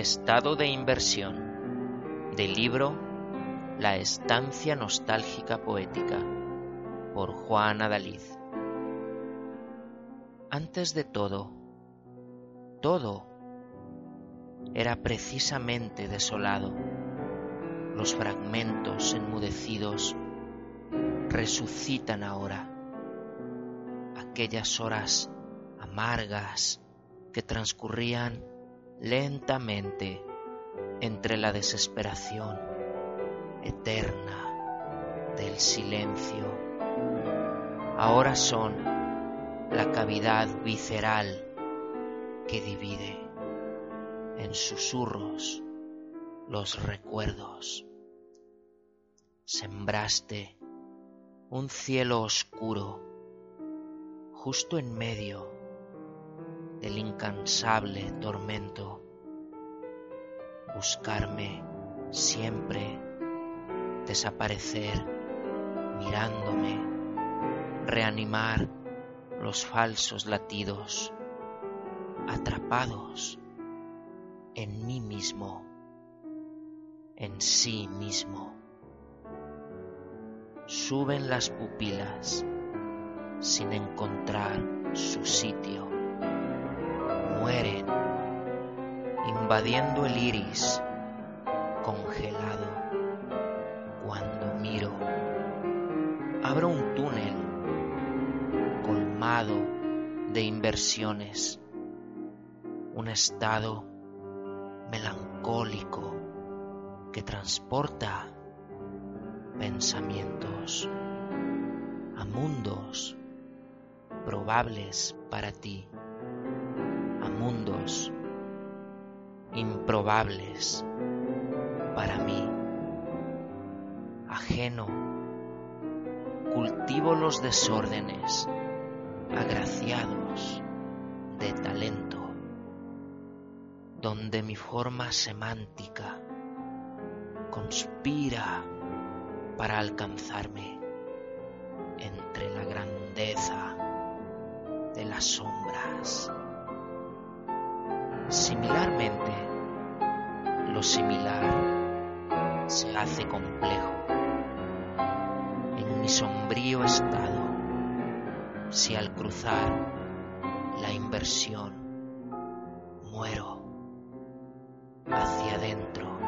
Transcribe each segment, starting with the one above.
Estado de inversión del libro La estancia nostálgica poética por Juan Adalid. Antes de todo, todo era precisamente desolado. Los fragmentos enmudecidos resucitan ahora. Aquellas horas amargas que transcurrían lentamente entre la desesperación eterna del silencio. Ahora son la cavidad visceral que divide en susurros los recuerdos. Sembraste un cielo oscuro justo en medio del incansable tormento, buscarme siempre, desaparecer mirándome, reanimar los falsos latidos, atrapados en mí mismo, en sí mismo. Suben las pupilas sin encontrar su sitio invadiendo el iris congelado. Cuando miro, abro un túnel colmado de inversiones, un estado melancólico que transporta pensamientos a mundos probables para ti improbables para mí. Ajeno, cultivo los desórdenes agraciados de talento, donde mi forma semántica conspira para alcanzarme entre la grandeza de las sombras. Similarmente, lo similar se hace complejo. En mi sombrío estado, si al cruzar la inversión muero hacia adentro,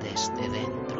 desde dentro.